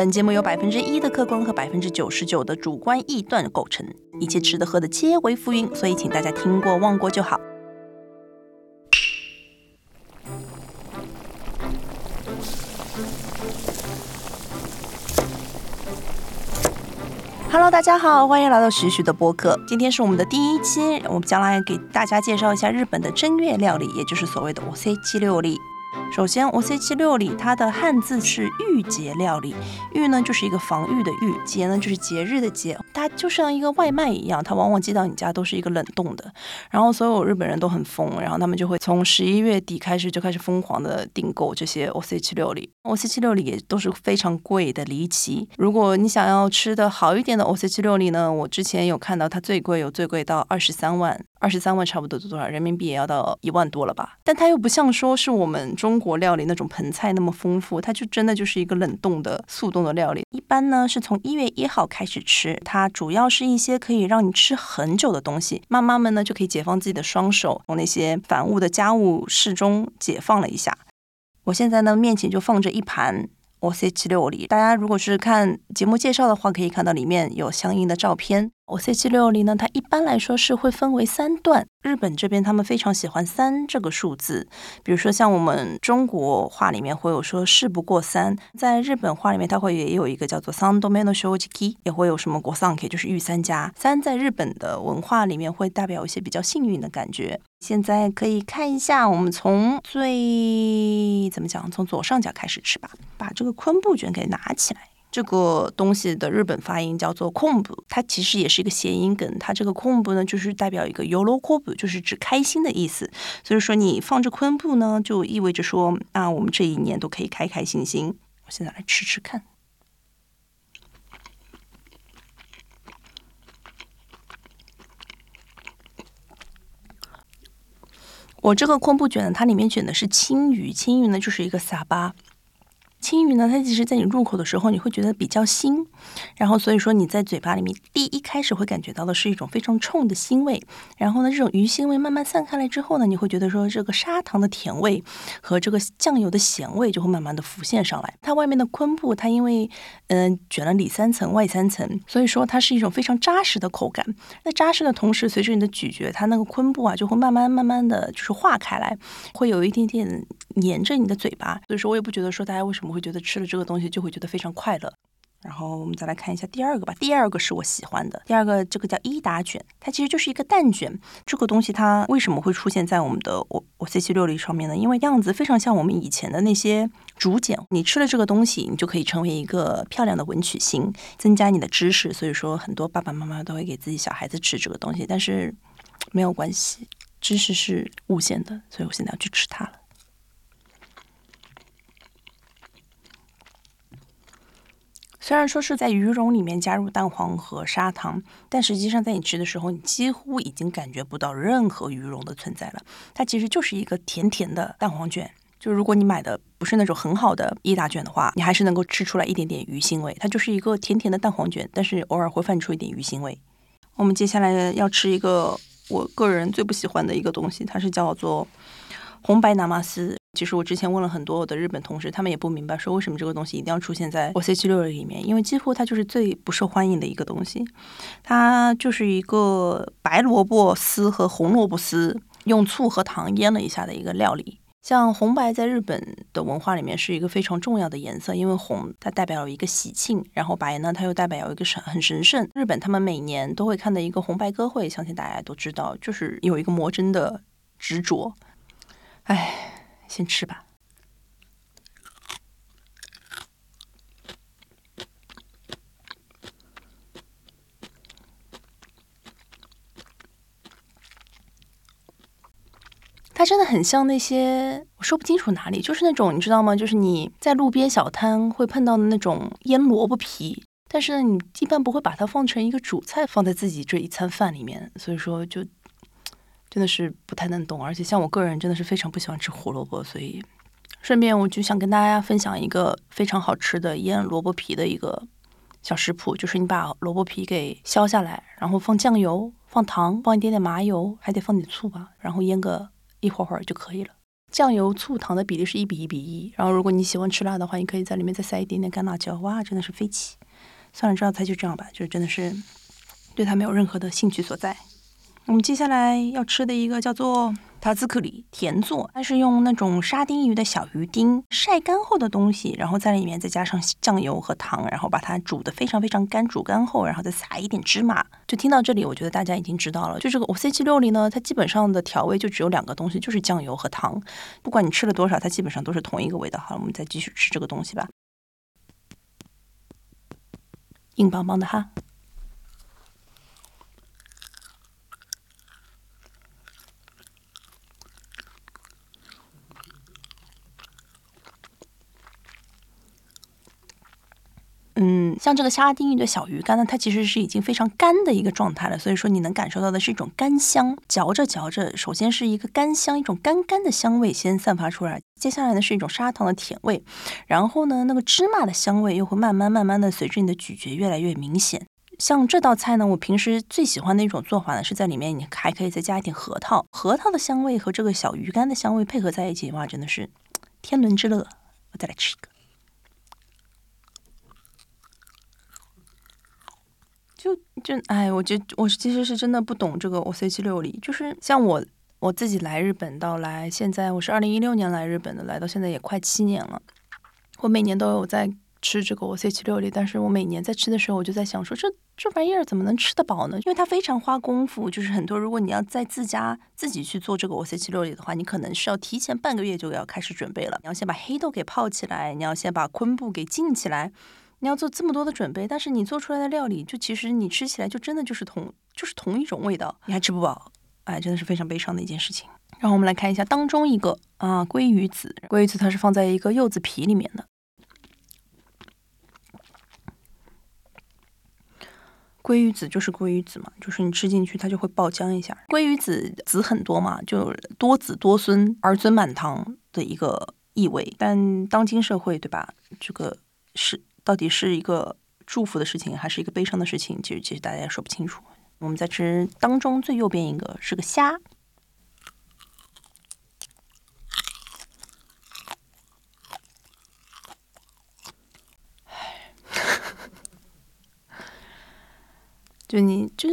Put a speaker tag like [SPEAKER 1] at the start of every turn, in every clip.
[SPEAKER 1] 本节目由百分之一的客观和百分之九十九的主观臆断构成，一切吃的喝的皆为浮云，所以请大家听过忘过就好。Hello，大家好，欢迎来到徐徐的播客。今天是我们的第一期，我们将来给大家介绍一下日本的正月料理，也就是所谓的 o s e c h i 料理。首先，O C 七六里它的汉字是御节料理，御呢就是一个防御的御，节呢就是节日的节。它就像一个外卖一样，它往往寄到你家都是一个冷冻的。然后所有日本人都很疯，然后他们就会从十一月底开始就开始疯狂的订购这些 O C 七六里。，O C 七六里也都是非常贵的离奇。如果你想要吃的好一点的 O C 七六里呢，我之前有看到它最贵有最贵到二十三万，二十三万差不多多少人民币也要到一万多了吧？但它又不像说是我们中国料理那种盆菜那么丰富，它就真的就是一个冷冻的速冻的料理。一般呢是从一月一号开始吃，它主要是一些可以让你吃很久的东西。妈妈们呢就可以解放自己的双手，从那些繁务的家务事中解放了一下。我现在呢面前就放着一盘 o s e c h i 料理，大家如果是看节目介绍的话，可以看到里面有相应的照片。o s e c h i 料理呢，它一般来说是会分为三段。日本这边他们非常喜欢三这个数字，比如说像我们中国话里面会有说事不过三，在日本话里面它会也有一个叫做 “sandomeno shoujiki”，也会有什么“国丧 K”，就是御三家。三在日本的文化里面会代表一些比较幸运的感觉。现在可以看一下，我们从最怎么讲，从左上角开始吃吧，把这个昆布卷给拿起来。这个东西的日本发音叫做空布，它其实也是一个谐音梗。它这个空布呢，就是代表一个游罗阔布，就是指开心的意思。所以说你放着昆布呢，就意味着说啊，我们这一年都可以开开心心。我现在来吃吃看。我这个昆布卷呢，它里面卷的是青鱼，青鱼呢就是一个撒巴。青鱼呢，它其实在你入口的时候，你会觉得比较腥，然后所以说你在嘴巴里面第一开始会感觉到的是一种非常冲的腥味，然后呢，这种鱼腥味慢慢散开来之后呢，你会觉得说这个砂糖的甜味和这个酱油的咸味就会慢慢的浮现上来。它外面的昆布，它因为嗯卷了里三层外三层，所以说它是一种非常扎实的口感。那扎实的同时，随着你的咀嚼，它那个昆布啊就会慢慢慢慢的就是化开来，会有一点点粘着你的嘴巴。所以说我也不觉得说大家为什么。会觉得吃了这个东西就会觉得非常快乐。然后我们再来看一下第二个吧。第二个是我喜欢的，第二个这个叫伊达卷，它其实就是一个蛋卷。这个东西它为什么会出现在我们的我我 C 七六里上面呢？因为样子非常像我们以前的那些竹简。你吃了这个东西，你就可以成为一个漂亮的文曲星，增加你的知识。所以说，很多爸爸妈妈都会给自己小孩子吃这个东西。但是没有关系，知识是无限的，所以我现在要去吃它了。虽然说是在鱼蓉里面加入蛋黄和砂糖，但实际上在你吃的时候，你几乎已经感觉不到任何鱼蓉的存在了。它其实就是一个甜甜的蛋黄卷。就如果你买的不是那种很好的伊达卷的话，你还是能够吃出来一点点鱼腥味。它就是一个甜甜的蛋黄卷，但是偶尔会泛出一点鱼腥味。我们接下来要吃一个我个人最不喜欢的一个东西，它是叫做红白拿马斯。其实我之前问了很多我的日本同事，他们也不明白说为什么这个东西一定要出现在 O C 七六里面，因为几乎它就是最不受欢迎的一个东西。它就是一个白萝卜丝和红萝卜丝用醋和糖腌了一下的一个料理。像红白在日本的文化里面是一个非常重要的颜色，因为红它代表一个喜庆，然后白呢它又代表有一个神很神圣。日本他们每年都会看的一个红白歌会，相信大家都知道，就是有一个魔怔的执着。唉。先吃吧，它真的很像那些，我说不清楚哪里，就是那种你知道吗？就是你在路边小摊会碰到的那种腌萝卜皮，但是呢，你一般不会把它放成一个主菜放在自己这一餐饭里面，所以说就真的是不太能懂。而且像我个人真的是非常不喜欢吃胡萝卜，所以。顺便我就想跟大家分享一个非常好吃的腌萝卜皮的一个小食谱，就是你把萝卜皮给削下来，然后放酱油、放糖、放一点点麻油，还得放点醋吧，然后腌个一会儿会儿就可以了。酱油、醋、糖的比例是一比一比一。然后如果你喜欢吃辣的话，你可以在里面再塞一点点干辣椒。哇，真的是飞起！算了，这道菜就这样吧，就真的是对它没有任何的兴趣所在。我们接下来要吃的一个叫做塔兹克里甜做，它是用那种沙丁鱼的小鱼丁晒干后的东西，然后在里面再加上酱油和糖，然后把它煮的非常非常干，煮干后，然后再撒一点芝麻。就听到这里，我觉得大家已经知道了，就这个 O C 七六里呢，它基本上的调味就只有两个东西，就是酱油和糖。不管你吃了多少，它基本上都是同一个味道。好了，我们再继续吃这个东西吧，硬邦邦的哈。嗯，像这个沙丁鱼的小鱼干呢，它其实是已经非常干的一个状态了，所以说你能感受到的是一种干香，嚼着嚼着，首先是一个干香，一种干干的香味先散发出来，接下来呢是一种砂糖的甜味，然后呢那个芝麻的香味又会慢慢慢慢的随着你的咀嚼越来越明显。像这道菜呢，我平时最喜欢的一种做法呢，是在里面你还可以再加一点核桃，核桃的香味和这个小鱼干的香味配合在一起，哇，真的是天伦之乐。我再来吃一个。就就哎，我觉我其实是真的不懂这个 O C 七六里，就是像我我自己来日本到来，现在我是二零一六年来日本的，来到现在也快七年了。我每年都有在吃这个 O C 七六里，但是我每年在吃的时候，我就在想说，这这玩意儿怎么能吃得饱呢？因为它非常花功夫，就是很多如果你要在自家自己去做这个 O C 七六里的话，你可能是要提前半个月就要开始准备了。你要先把黑豆给泡起来，你要先把昆布给浸起来。你要做这么多的准备，但是你做出来的料理，就其实你吃起来就真的就是同就是同一种味道，你还吃不饱，哎，真的是非常悲伤的一件事情。然后我们来看一下当中一个啊，鲑鱼子，鲑鱼子它是放在一个柚子皮里面的。鲑鱼子就是鲑鱼子嘛，就是你吃进去它就会爆浆一下。鲑鱼子籽很多嘛，就多子多孙儿孙满堂的一个意味。但当今社会，对吧？这个是。到底是一个祝福的事情，还是一个悲伤的事情？其实，其实大家也说不清楚。我们在吃当中最右边一个是个虾，就你，就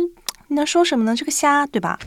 [SPEAKER 1] 你能说什么呢？这个虾，对吧？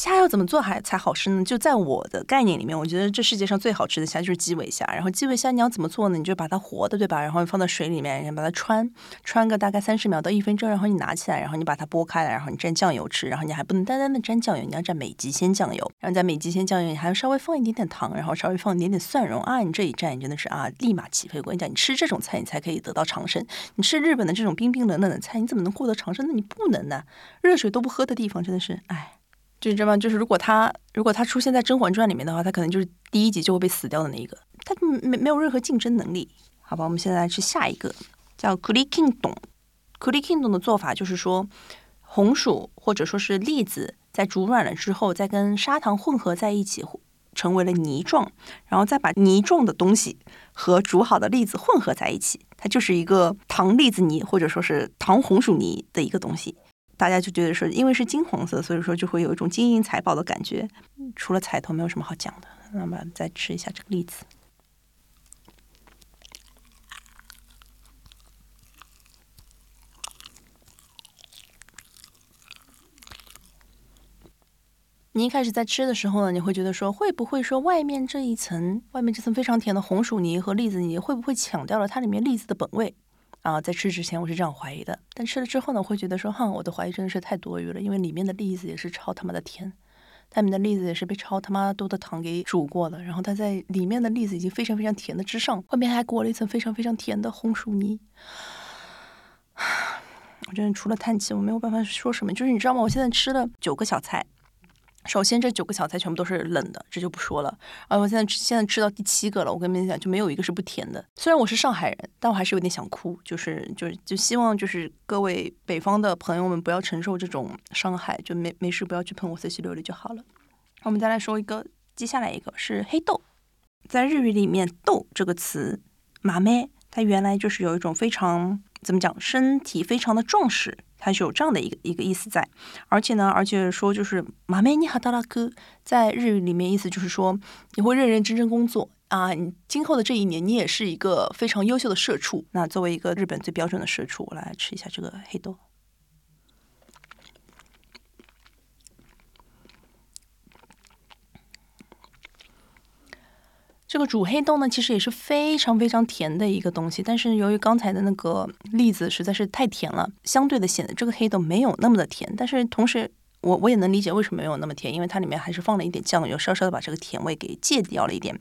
[SPEAKER 1] 虾要怎么做还才好吃呢？就在我的概念里面，我觉得这世界上最好吃的虾就是基围虾。然后基围虾你要怎么做呢？你就把它活的，对吧？然后放在水里面，然后把它穿穿个大概三十秒到一分钟，然后你拿起来，然后你把它剥开来，然后你蘸酱油吃。然后你还不能单单的蘸酱油，你要蘸美极鲜酱油。然后在美极鲜酱油，你还要稍微放一点点糖，然后稍微放一点点蒜蓉啊！你这一蘸，你真的是啊，立马起飞！我跟你讲，你吃这种菜，你才可以得到长生。你吃日本的这种冰冰冷冷的菜，你怎么能获得长生？那你不能呢，热水都不喝的地方，真的是哎。就你知道吗？就是如果他如果他出现在《甄嬛传》里面的话，他可能就是第一集就会被死掉的那一个，他没没有任何竞争能力。好吧，我们现在来吃下一个，叫 Kulikindo。Kulikindo 的做法就是说，红薯或者说是栗子在煮软了之后，再跟砂糖混合在一起，成为了泥状，然后再把泥状的东西和煮好的栗子混合在一起，它就是一个糖栗子泥或者说是糖红薯泥的一个东西。大家就觉得说，因为是金黄色，所以说就会有一种金银财宝的感觉。除了彩头，没有什么好讲的。那么再吃一下这个栗子。你一开始在吃的时候呢，你会觉得说，会不会说外面这一层，外面这层非常甜的红薯泥和栗子泥，会不会抢掉了它里面栗子的本味？啊，在吃之前我是这样怀疑的，但吃了之后呢，我会觉得说，哼，我的怀疑真的是太多余了，因为里面的栗子也是超他妈的甜，它里面的栗子也是被超他妈多的糖给煮过的，然后它在里面的栗子已经非常非常甜的之上，外面还裹了一层非常非常甜的红薯泥，我真的除了叹气，我没有办法说什么。就是你知道吗？我现在吃了九个小菜。首先，这九个小菜全部都是冷的，这就不说了。啊，我现在现在吃到第七个了，我跟你们讲，就没有一个是不甜的。虽然我是上海人，但我还是有点想哭。就是就是就希望就是各位北方的朋友们不要承受这种伤害，就没没事不要去碰我 C 七六六就好了。我们再来说一个，接下来一个是黑豆，在日语里面“豆”这个词，麻妹，它原来就是有一种非常怎么讲，身体非常的壮实，它是有这样的一个一个意思在。而且呢，而且说就是马梅尼哈达拉哥，在日语里面意思就是说你会认认真真工作啊，你今后的这一年你也是一个非常优秀的社畜。那作为一个日本最标准的社畜，我来吃一下这个黑豆。这个煮黑豆呢，其实也是非常非常甜的一个东西，但是由于刚才的那个例子实在是太甜了，相对的显得这个黑豆没有那么的甜。但是同时，我我也能理解为什么没有那么甜，因为它里面还是放了一点酱油，稍稍的把这个甜味给戒掉了一点。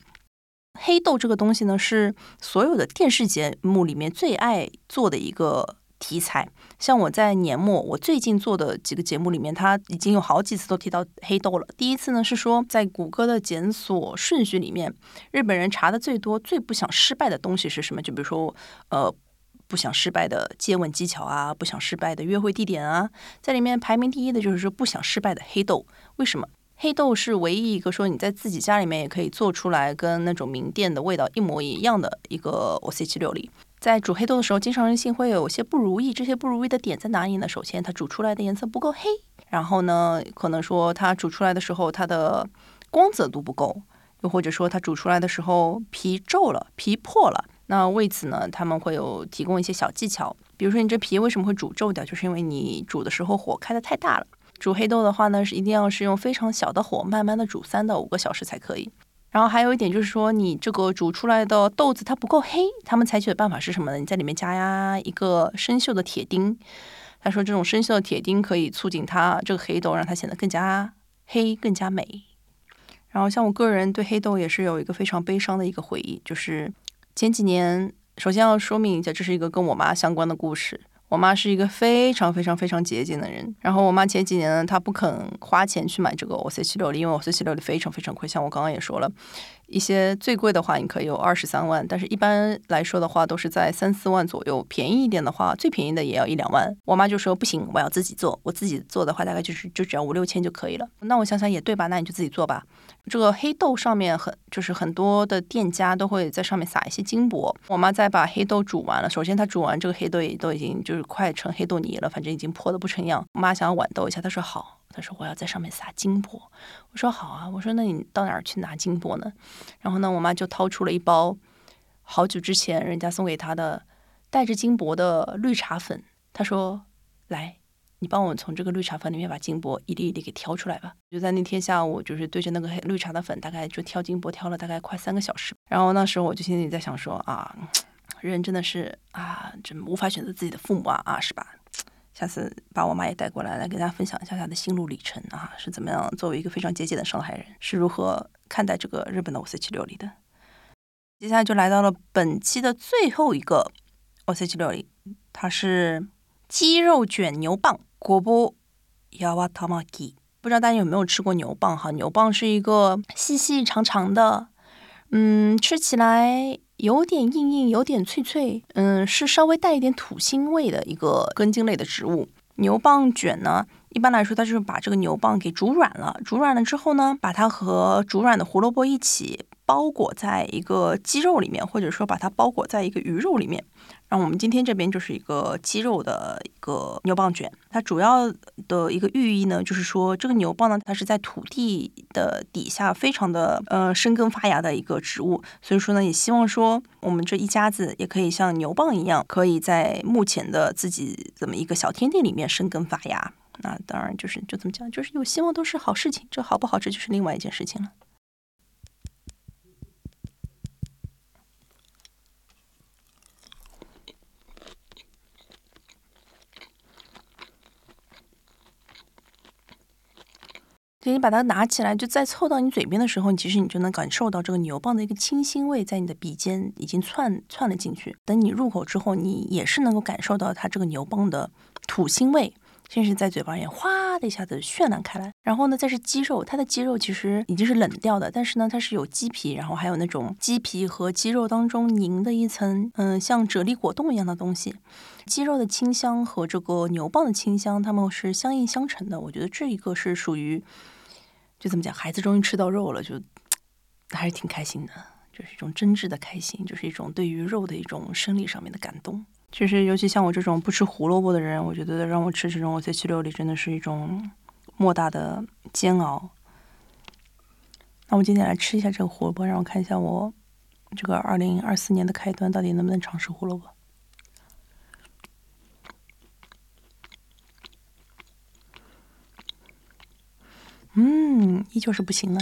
[SPEAKER 1] 黑豆这个东西呢，是所有的电视节目里面最爱做的一个。题材像我在年末我最近做的几个节目里面，他已经有好几次都提到黑豆了。第一次呢是说在谷歌的检索顺序里面，日本人查的最多、最不想失败的东西是什么？就比如说，呃，不想失败的接吻技巧啊，不想失败的约会地点啊，在里面排名第一的就是说不想失败的黑豆。为什么？黑豆是唯一一个说你在自己家里面也可以做出来跟那种名店的味道一模一样的一个 O C 七料理。在煮黑豆的时候，经常性会有些不如意。这些不如意的点在哪里呢？首先，它煮出来的颜色不够黑；然后呢，可能说它煮出来的时候，它的光泽度不够；又或者说它煮出来的时候皮皱了、皮破了。那为此呢，他们会有提供一些小技巧。比如说，你这皮为什么会煮皱掉？就是因为你煮的时候火开的太大了。煮黑豆的话呢，是一定要是用非常小的火，慢慢的煮三到五个小时才可以。然后还有一点就是说，你这个煮出来的豆子它不够黑，他们采取的办法是什么呢？你在里面加呀一个生锈的铁钉。他说这种生锈的铁钉可以促进它这个黑豆让它显得更加黑、更加美。然后像我个人对黑豆也是有一个非常悲伤的一个回忆，就是前几年，首先要说明一下，这是一个跟我妈相关的故事。我妈是一个非常非常非常节俭的人，然后我妈前几年呢，她不肯花钱去买这个 O C 七六零，因为 O C 七六零非常非常贵，像我刚刚也说了。一些最贵的话，你可以有二十三万，但是一般来说的话，都是在三四万左右。便宜一点的话，最便宜的也要一两万。我妈就说不行，我要自己做。我自己做的话，大概就是就只要五六千就可以了。那我想想也对吧？那你就自己做吧。这个黑豆上面很就是很多的店家都会在上面撒一些金箔。我妈在把黑豆煮完了，首先她煮完这个黑豆也都已经就是快成黑豆泥了，反正已经破的不成样。我妈想要豌豆一下，她说好。他说：“我要在上面撒金箔。”我说：“好啊。”我说：“那你到哪儿去拿金箔呢？”然后呢，我妈就掏出了一包好久之前人家送给她的带着金箔的绿茶粉。她说：“来，你帮我从这个绿茶粉里面把金箔一粒一粒给挑出来吧。”就在那天下午，就是对着那个黑绿茶的粉，大概就挑金箔挑了大概快三个小时。然后那时候我就心里在想说：“啊，人真的是啊，真无法选择自己的父母啊啊，是吧？”下次把我妈也带过来，来跟大家分享一下她的心路历程啊，是怎么样作为一个非常节俭的上海人，是如何看待这个日本的 O C 七料理的。接下来就来到了本期的最后一个 O C 七料理，它是鸡肉卷牛蒡锅波亚瓦塔玛基。不知道大家有没有吃过牛蒡哈？牛蒡是一个细细长长的，嗯，吃起来。有点硬硬，有点脆脆，嗯，是稍微带一点土腥味的一个根茎类的植物。牛蒡卷呢，一般来说，它就是把这个牛蒡给煮软了，煮软了之后呢，把它和煮软的胡萝卜一起包裹在一个鸡肉里面，或者说把它包裹在一个鱼肉里面。那我们今天这边就是一个鸡肉的一个牛蒡卷，它主要的一个寓意呢，就是说这个牛蒡呢，它是在土地的底下非常的呃生根发芽的一个植物，所以说呢，也希望说我们这一家子也可以像牛蒡一样，可以在目前的自己这么一个小天地里面生根发芽。那当然就是就这么讲，就是有希望都是好事情，这好不好吃就是另外一件事情了。你把它拿起来，就再凑到你嘴边的时候，你其实你就能感受到这个牛蒡的一个清新味在你的鼻尖已经窜窜了进去。等你入口之后，你也是能够感受到它这个牛蒡的土腥味，甚至在嘴巴里哗的一下子渲染开来。然后呢，再是鸡肉，它的鸡肉其实已经是冷掉的，但是呢，它是有鸡皮，然后还有那种鸡皮和鸡肉当中凝的一层，嗯，像啫喱果冻一样的东西。鸡肉的清香和这个牛蒡的清香，它们是相映相成的。我觉得这一个是属于。就这么讲，孩子终于吃到肉了，就还是挺开心的，就是一种真挚的开心，就是一种对于肉的一种生理上面的感动。就是，尤其像我这种不吃胡萝卜的人，我觉得让我吃这种 O C 七六里真的是一种莫大的煎熬。那我今天来吃一下这个胡萝卜，让我看一下我这个二零二四年的开端到底能不能尝试胡萝卜。嗯，依旧是不行呢。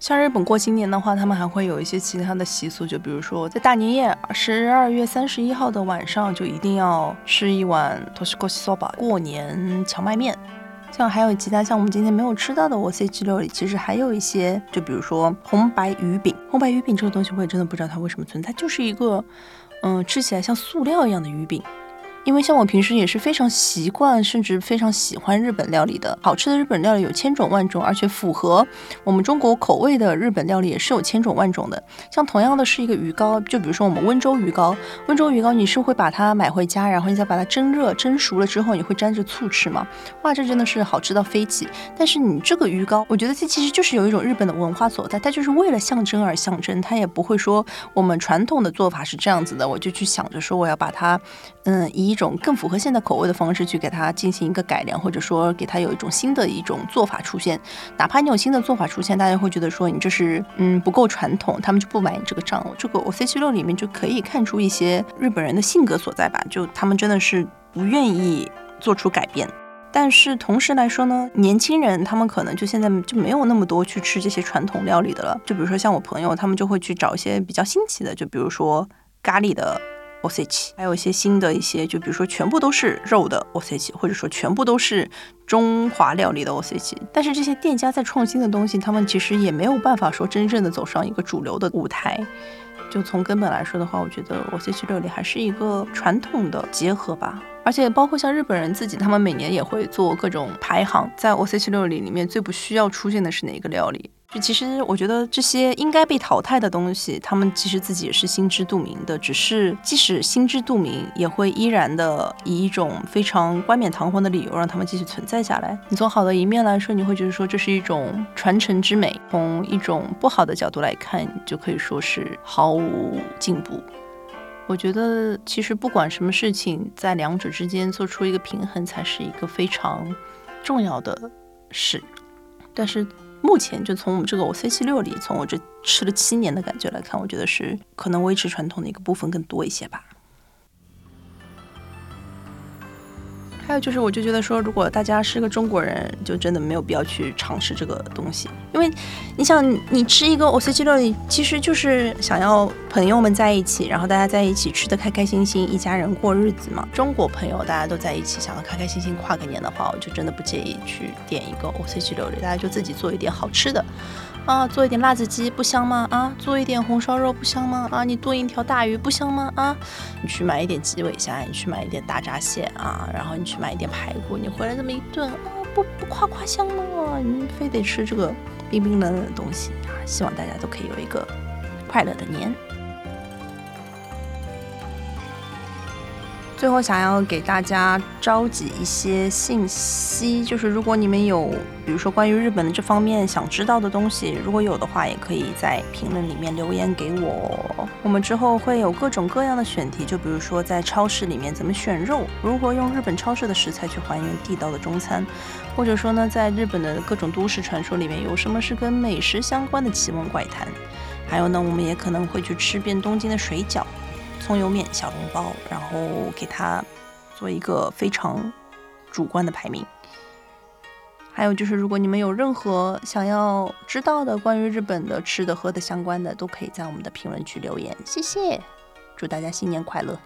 [SPEAKER 1] 像日本过新年的话，他们还会有一些其他的习俗，就比如说在大年夜十二月三十一号的晚上，就一定要吃一碗 toshikoshi soba 过年荞麦面。像还有其他像我们今天没有吃到的，我 C 七六里其实还有一些，就比如说红白鱼饼。红白鱼饼这个东西，我也真的不知道它为什么存在，就是一个嗯吃起来像塑料一样的鱼饼。因为像我平时也是非常习惯，甚至非常喜欢日本料理的。好吃的日本料理有千种万种，而且符合我们中国口味的日本料理也是有千种万种的。像同样的是一个鱼糕，就比如说我们温州鱼糕，温州鱼糕你是会把它买回家，然后你再把它蒸热，蒸熟了之后你会沾着醋吃吗？哇，这真的是好吃到飞起！但是你这个鱼糕，我觉得它其实就是有一种日本的文化所在，它就是为了象征而象征，它也不会说我们传统的做法是这样子的，我就去想着说我要把它，嗯，以。一种更符合现在口味的方式去给它进行一个改良，或者说给它有一种新的一种做法出现。哪怕你有新的做法出现，大家会觉得说你这是嗯不够传统，他们就不买你这个账。这个我 C 七六里面就可以看出一些日本人的性格所在吧，就他们真的是不愿意做出改变。但是同时来说呢，年轻人他们可能就现在就没有那么多去吃这些传统料理的了。就比如说像我朋友，他们就会去找一些比较新奇的，就比如说咖喱的。O s 还有一些新的一些，就比如说全部都是肉的 o s 或者说全部都是中华料理的 o s 但是这些店家在创新的东西，他们其实也没有办法说真正的走上一个主流的舞台。就从根本来说的话，我觉得 o s 料理还是一个传统的结合吧。而且包括像日本人自己，他们每年也会做各种排行，在 o s 料理里面最不需要出现的是哪个料理？就其实，我觉得这些应该被淘汰的东西，他们其实自己也是心知肚明的。只是即使心知肚明，也会依然的以一种非常冠冕堂皇的理由让他们继续存在下来。你从好的一面来说，你会觉得说这是一种传承之美；从一种不好的角度来看，就可以说是毫无进步。我觉得其实不管什么事情，在两者之间做出一个平衡，才是一个非常重要的事。但是。目前就从我们这个我 C 七六里，从我这吃了七年的感觉来看，我觉得是可能维持传统的一个部分更多一些吧。还有就是，我就觉得说，如果大家是个中国人，就真的没有必要去尝试这个东西，因为你想，你吃一个 O C 鸡肉，其实就是想要朋友们在一起，然后大家在一起吃的开开心心，一家人过日子嘛。中国朋友大家都在一起，想要开开心心跨个年的话，我就真的不介意去点一个 O C 鸡肉，大家就自己做一点好吃的。啊，做一点辣子鸡不香吗？啊，做一点红烧肉不香吗？啊，你炖一条大鱼不香吗？啊，你去买一点鸡尾虾，你去买一点大闸蟹啊，然后你去买一点排骨，你回来这么一顿啊，不不夸夸香吗？你非得吃这个冰冰冷冷的东西啊！希望大家都可以有一个快乐的年。最后想要给大家召集一些信息，就是如果你们有，比如说关于日本的这方面想知道的东西，如果有的话，也可以在评论里面留言给我。我们之后会有各种各样的选题，就比如说在超市里面怎么选肉，如何用日本超市的食材去还原地道的中餐，或者说呢，在日本的各种都市传说里面有什么是跟美食相关的奇闻怪谈，还有呢，我们也可能会去吃遍东京的水饺。葱油面、小笼包，然后给它做一个非常主观的排名。还有就是，如果你们有任何想要知道的关于日本的吃的、喝的相关的，都可以在我们的评论区留言。谢谢，祝大家新年快乐！